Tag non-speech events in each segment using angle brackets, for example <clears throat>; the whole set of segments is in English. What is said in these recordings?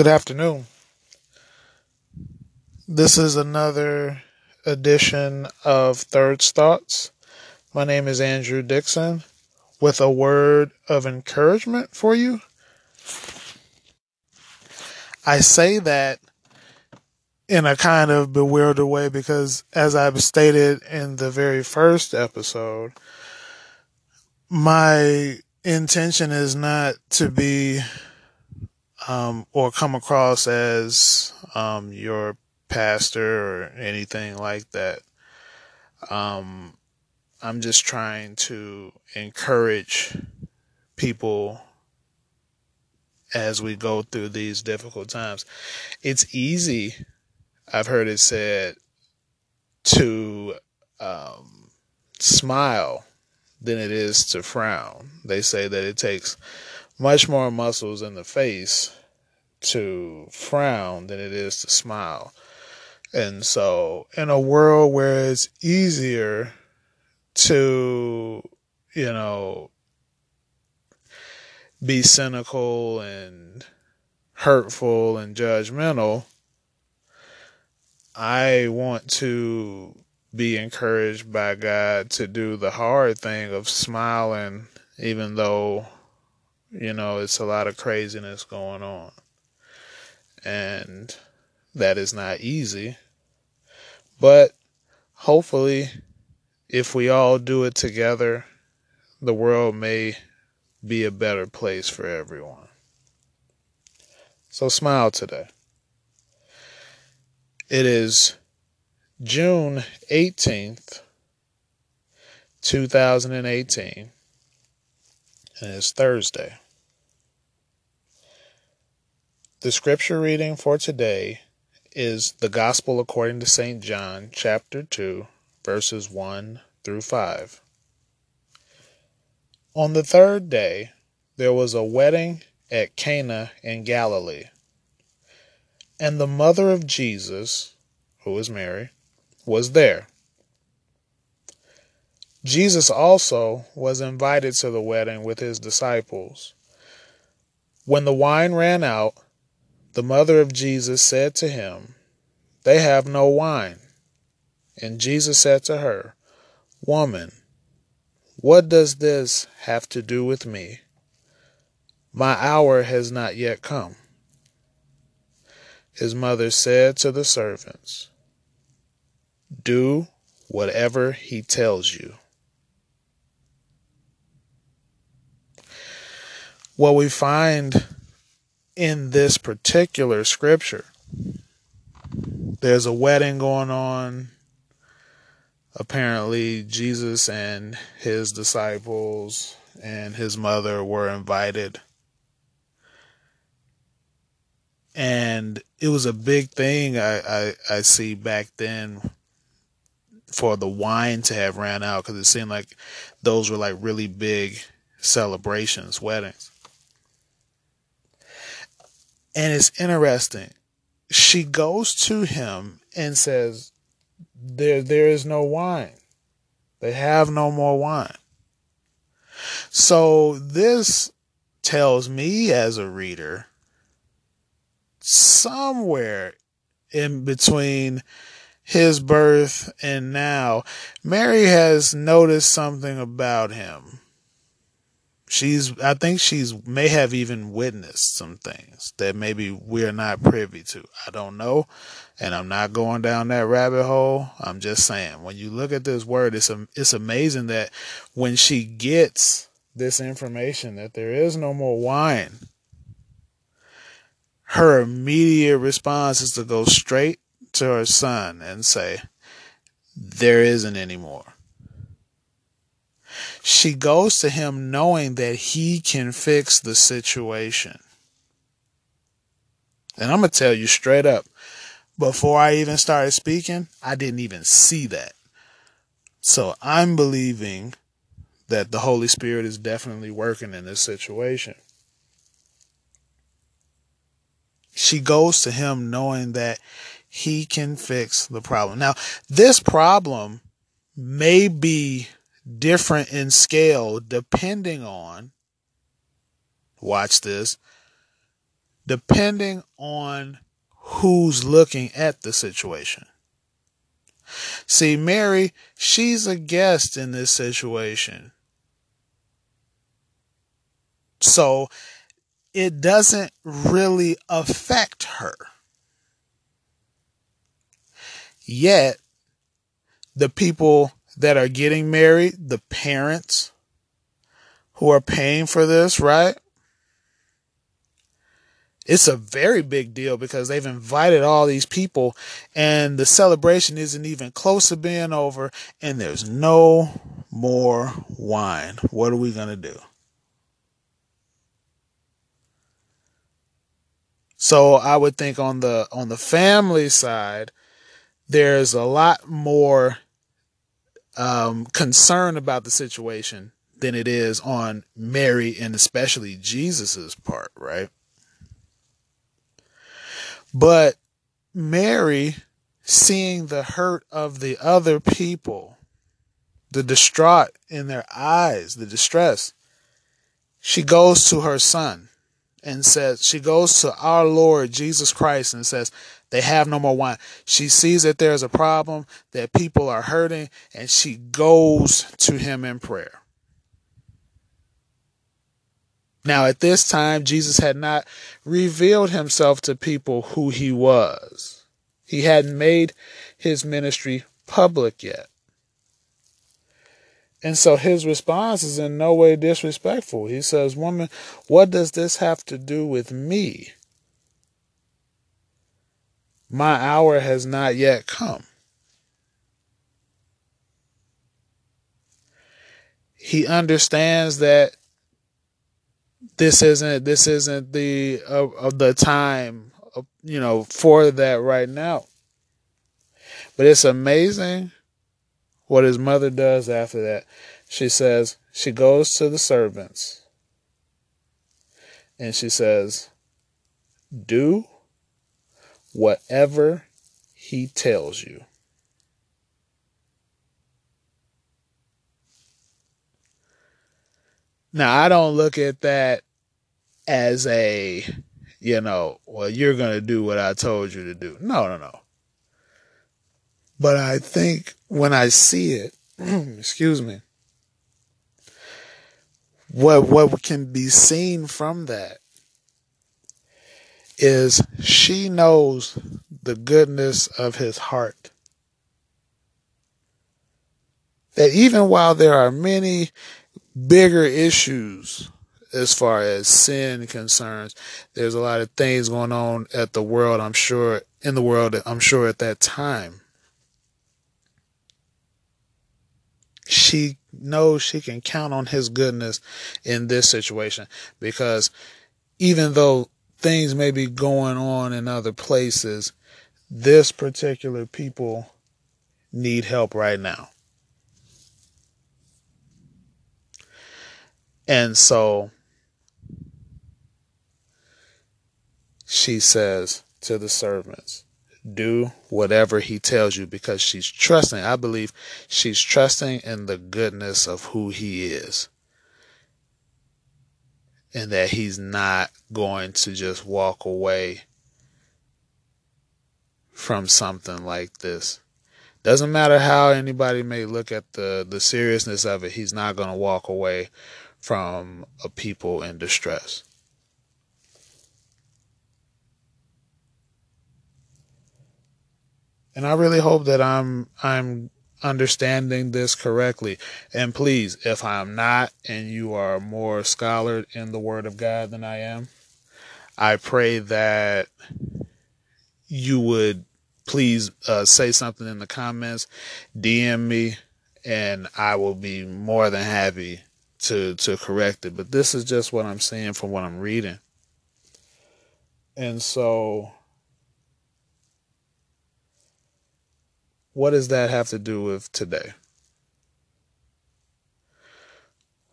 Good afternoon. This is another edition of Thirds Thoughts. My name is Andrew Dixon with a word of encouragement for you. I say that in a kind of bewildered way because, as I've stated in the very first episode, my intention is not to be um, or come across as um, your pastor or anything like that. Um, I'm just trying to encourage people as we go through these difficult times. It's easy, I've heard it said, to um, smile than it is to frown. They say that it takes much more muscles in the face to frown than it is to smile. And so, in a world where it's easier to, you know, be cynical and hurtful and judgmental, I want to be encouraged by God to do the hard thing of smiling, even though, you know, it's a lot of craziness going on. And that is not easy. But hopefully, if we all do it together, the world may be a better place for everyone. So smile today. It is June 18th, 2018, and Thursday. The scripture reading for today is the Gospel according to St. John, chapter 2, verses 1 through 5. On the third day, there was a wedding at Cana in Galilee. And the mother of Jesus, who is Mary, was there. Jesus also was invited to the wedding with his disciples. When the wine ran out, the mother of Jesus said to him, They have no wine. And Jesus said to her, Woman, what does this have to do with me? My hour has not yet come. His mother said to the servants, Do whatever he tells you. What we find in this particular scripture, there's a wedding going on. Apparently, Jesus and his disciples and his mother were invited. And it was a big thing I, I, I see back then for the wine to have ran out because it seemed like those were like really big celebrations, weddings. And it's interesting. She goes to him and says, There there is no wine. They have no more wine. So this tells me as a reader somewhere in between his birth and now, Mary has noticed something about him. She's, I think she's may have even witnessed some things that maybe we're not privy to. I don't know. And I'm not going down that rabbit hole. I'm just saying, when you look at this word, it's, it's amazing that when she gets this information that there is no more wine, her immediate response is to go straight to her son and say, There isn't any more. She goes to him knowing that he can fix the situation. And I'm going to tell you straight up, before I even started speaking, I didn't even see that. So I'm believing that the Holy Spirit is definitely working in this situation. She goes to him knowing that he can fix the problem. Now, this problem may be different in scale depending on, watch this, depending on who's looking at the situation. See, Mary, she's a guest in this situation. So it doesn't really affect her. Yet, the people that are getting married, the parents who are paying for this, right? It's a very big deal because they've invited all these people and the celebration isn't even close to being over and there's no more wine. What are we going to do? So I would think on the on the family side, there's a lot more um, concern about the situation than it is on Mary and especially Jesus's part, right? But Mary, seeing the hurt of the other people, the distraught in their eyes, the distress, she goes to her son and says, she goes to our Lord Jesus Christ and says, they have no more wine. She sees that there's a problem, that people are hurting, and she goes to him in prayer. Now, at this time, Jesus had not revealed himself to people who he was. He hadn't made his ministry public yet. And so his response is in no way disrespectful. He says, Woman, what does this have to do with me? My hour has not yet come. He understands that this isn't this isn't the of the time you know for that right now. But it's amazing what his mother does after that. She says, she goes to the servants and she says, Do whatever he tells you. Now, I don't look at that as a, you know, well, you're going to do what I told you to do. No, no, no. But I think when I see it, <clears throat> excuse me, what what can be seen from that is she knows the goodness of his heart. That even while there are many bigger issues as far as sin concerns, there's a lot of things going on at the world, I'm sure, in the world, I'm sure at that time. she knows she can count on his goodness in this situation because even though things may be going on in other places, this particular people need help right now. And so she says to the servants, do whatever he tells you because she's trusting. I believe she's trusting in the goodness of who he is. And that he's not going to just walk away from something like this. Doesn't matter how anybody may look at the, the seriousness of it, he's not going to walk away from a people in distress. And I really hope that I'm I'm understanding this correctly. And please, if I'm not and you are more scholared in the word of God than I am, I pray that you would please uh, say something in the comments, DM me, and I will be more than happy to to correct it. But this is just what I'm seeing from what I'm reading. And so What does that have to do with today?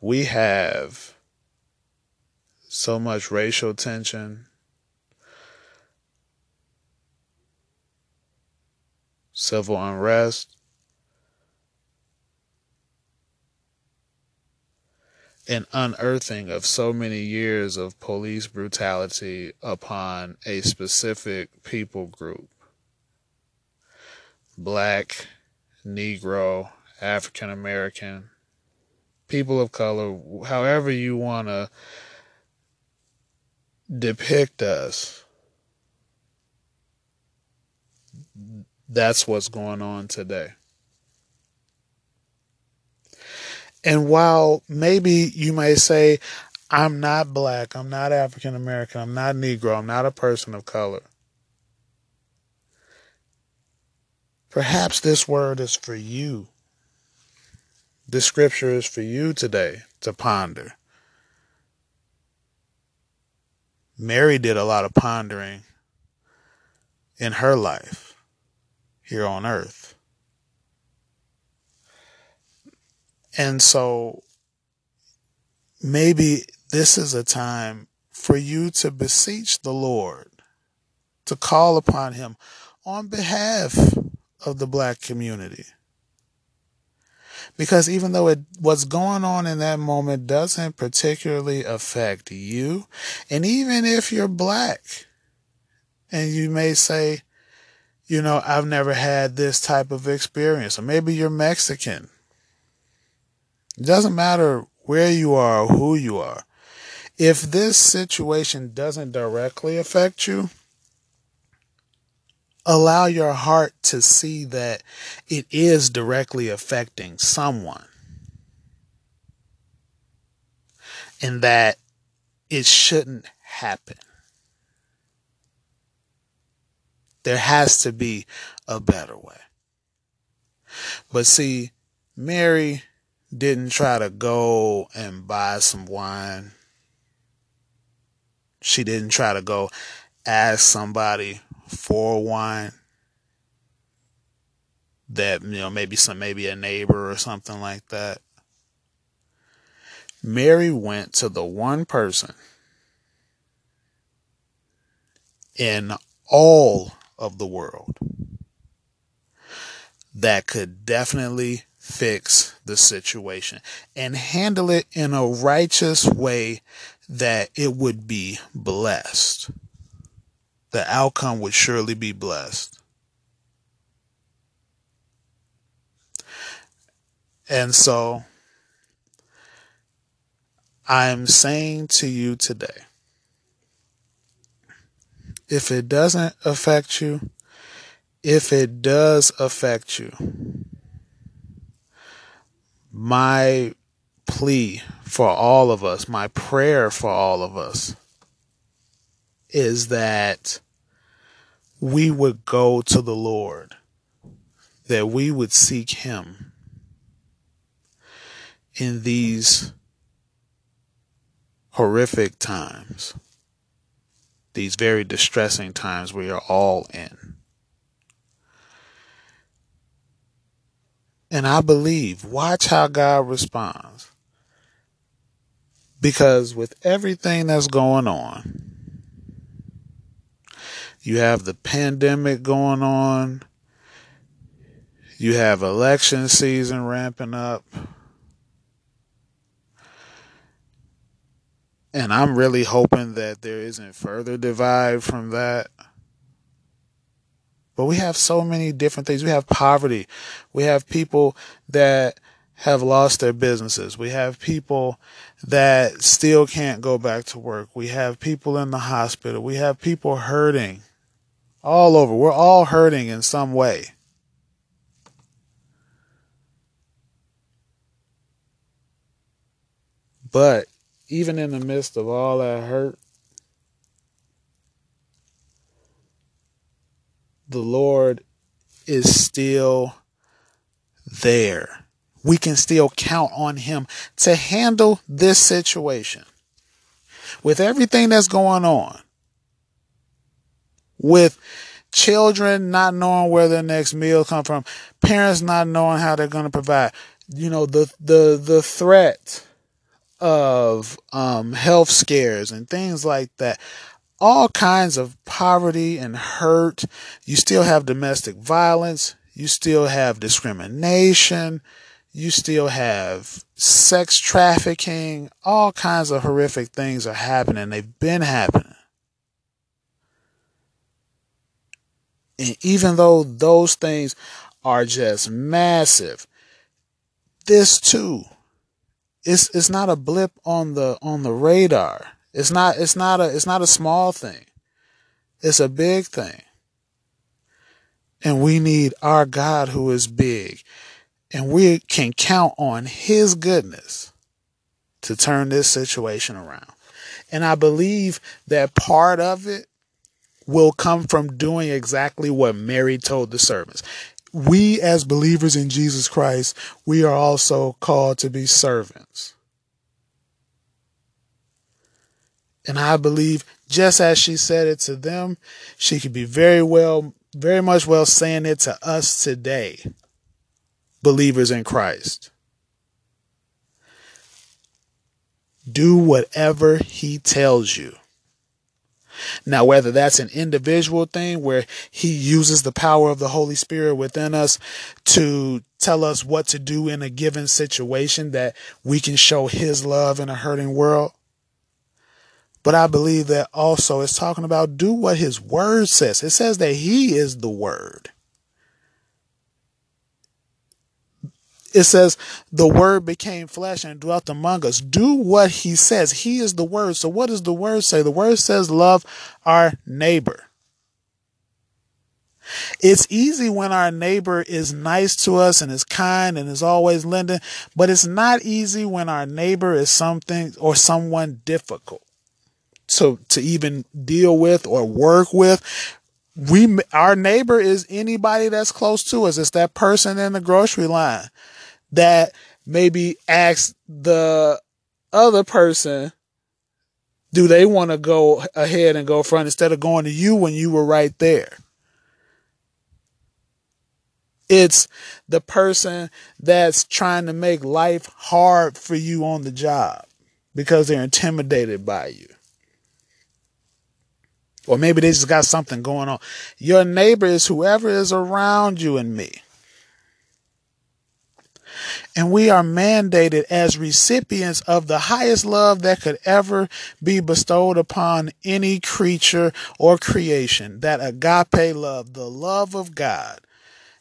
We have so much racial tension, civil unrest. an unearthing of so many years of police brutality upon a specific people group black, Negro, African American, people of color, however you want to depict us. That's what's going on today. And while maybe you may say, I'm not black, I'm not African American, I'm not Negro, I'm not a person of color. Perhaps this word is for you. This scripture is for you today to ponder. Mary did a lot of pondering in her life here on earth. And so maybe this is a time for you to beseech the Lord, to call upon Him on behalf of the black community. Because even though it, what's going on in that moment doesn't particularly affect you, and even if you're black, and you may say, you know, I've never had this type of experience, or maybe you're Mexican, it doesn't matter where you are or who you are. If this situation doesn't directly affect you, allow your heart to see that it is directly affecting someone and that it shouldn't happen. There has to be a better way. But see, Mary didn't try to go and buy some wine. She didn't try to go ask somebody for one that, you know, maybe some, maybe a neighbor or something like that. Mary went to the one person in all of the world that could definitely fix the situation and handle it in a righteous way that it would be blessed. The outcome would surely be blessed. And so I'm saying to you today if it doesn't affect you, if it does affect you, my plea for all of us, my prayer for all of us is that we would go to the Lord, that we would seek Him in these horrific times, these very distressing times we are all in. And I believe, watch how God responds. Because with everything that's going on, you have the pandemic going on, you have election season ramping up. And I'm really hoping that there isn't further divide from that. But we have so many different things. We have poverty. We have people that have lost their businesses. We have people that still can't go back to work. We have people in the hospital. We have people hurting all over. We're all hurting in some way. But even in the midst of all that hurt, the Lord is still there. We can still count on Him to handle this situation. With everything that's going on, with children not knowing where their next meal come from, parents not knowing how they're going to provide, you know, the, the, the threat of, um, health scares and things like that all kinds of poverty and hurt. You still have domestic violence. You still have discrimination. you still have sex trafficking, all kinds of horrific things are happening. They've been happening. And even though those things are just massive, this too it's it's not a blip on the on the radar. It's not it's not a it's not a small thing. It's a big thing. And we need our God who is big. And we can count on his goodness to turn this situation around. And I believe that part of it will come from doing exactly what Mary told the servants. We as believers in Jesus Christ, we are also called to be servants. And I believe just as she said it to them, she could be very well, very much well saying it to us today, believers in Christ. Do whatever he tells you. Now, whether that's an individual thing where he uses the power of the Holy Spirit within us to tell us what to do in a given situation that we can show his love in a hurting world, but I believe that also it's talking about do what his word says. It says that he is the word. It says the word became flesh and dwelt among us. Do what he says. He is the word. So what does the word say? The word says love our neighbor. It's easy when our neighbor is nice to us and is kind and is always lending, but it's not easy when our neighbor is something or someone difficult to to even deal with or work with we our neighbor is anybody that's close to us it's that person in the grocery line that maybe ask the other person do they want to go ahead and go front instead of going to you when you were right there it's the person that's trying to make life hard for you on the job because they're intimidated by you or maybe they just got something going on. Your neighbor is whoever is around you and me. And we are mandated as recipients of the highest love that could ever be bestowed upon any creature or creation. That agape love, the love of God,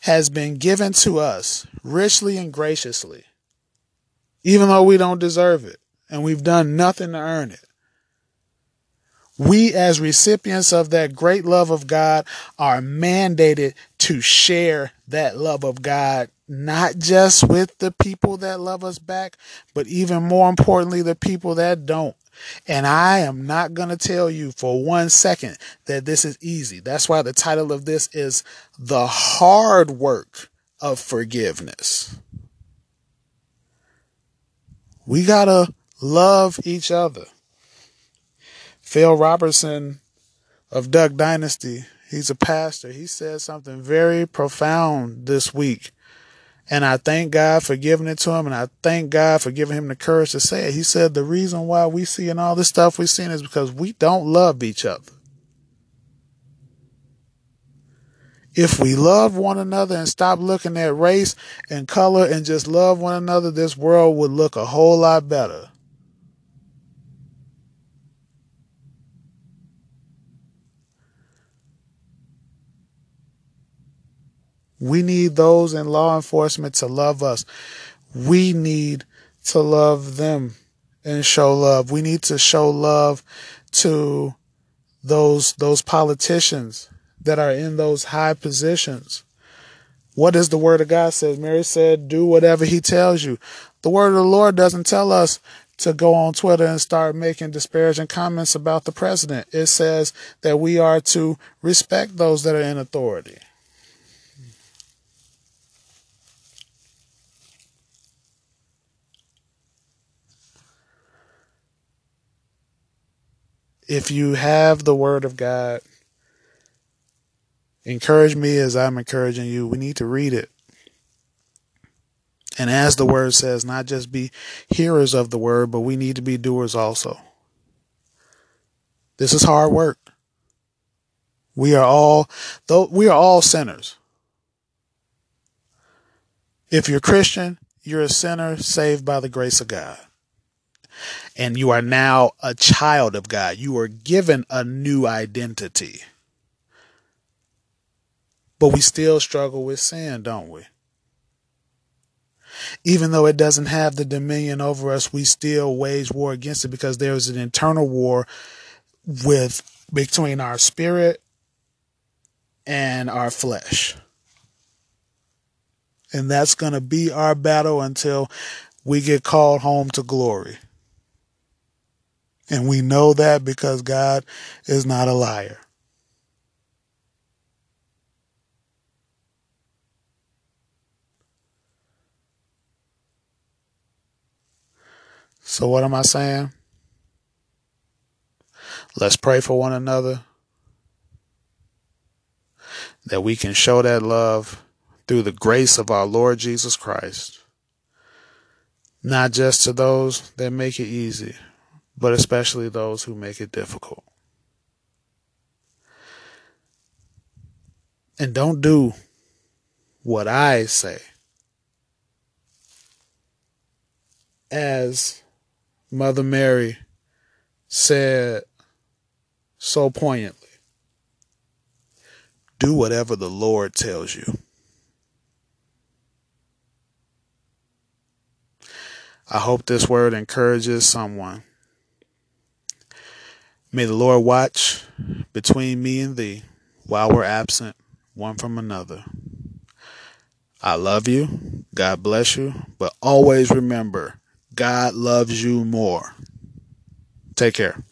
has been given to us richly and graciously, even though we don't deserve it and we've done nothing to earn it we as recipients of that great love of God are mandated to share that love of God, not just with the people that love us back, but even more importantly, the people that don't. And I am not going to tell you for one second that this is easy. That's why the title of this is The Hard Work of Forgiveness. We got to love each other. Phil Robertson of Duck Dynasty, he's a pastor. He said something very profound this week. And I thank God for giving it to him. And I thank God for giving him the courage to say it. He said the reason why we see and all this stuff we're seeing is because we don't love each other. If we love one another and stop looking at race and color and just love one another, this world would look a whole lot better. We need those in law enforcement to love us. We need to love them and show love. We need to show love to those those politicians that are in those high positions. What does the word of God says? Mary said, "Do whatever he tells you." The word of the Lord doesn't tell us to go on Twitter and start making disparaging comments about the president. It says that we are to respect those that are in authority. If you have the word of God, encourage me as I'm encouraging you. We need to read it. And as the word says, not just be hearers of the word, but we need to be doers also. This is hard work. We are all, though we are all sinners. If you're Christian, You're a sinner saved by the grace of God. And you are now a child of God. You are given a new identity. But we still struggle with sin, don't we? Even though it doesn't have the dominion over us, we still wage war against it because there is an internal war with between our spirit and our flesh. And that's going to be our battle until we get called home to glory. And we know that because God is not a liar. So, what am I saying? Let's pray for one another that we can show that love through the grace of our Lord Jesus Christ. Not just to those that make it easy, but especially those who make it difficult. And don't do what I say as Mother Mary said so poignantly do whatever the Lord tells you. I hope this word encourages someone. May the Lord watch between me and thee while we're absent one from another. I love you. God bless you. But always remember, God loves you more. Take care.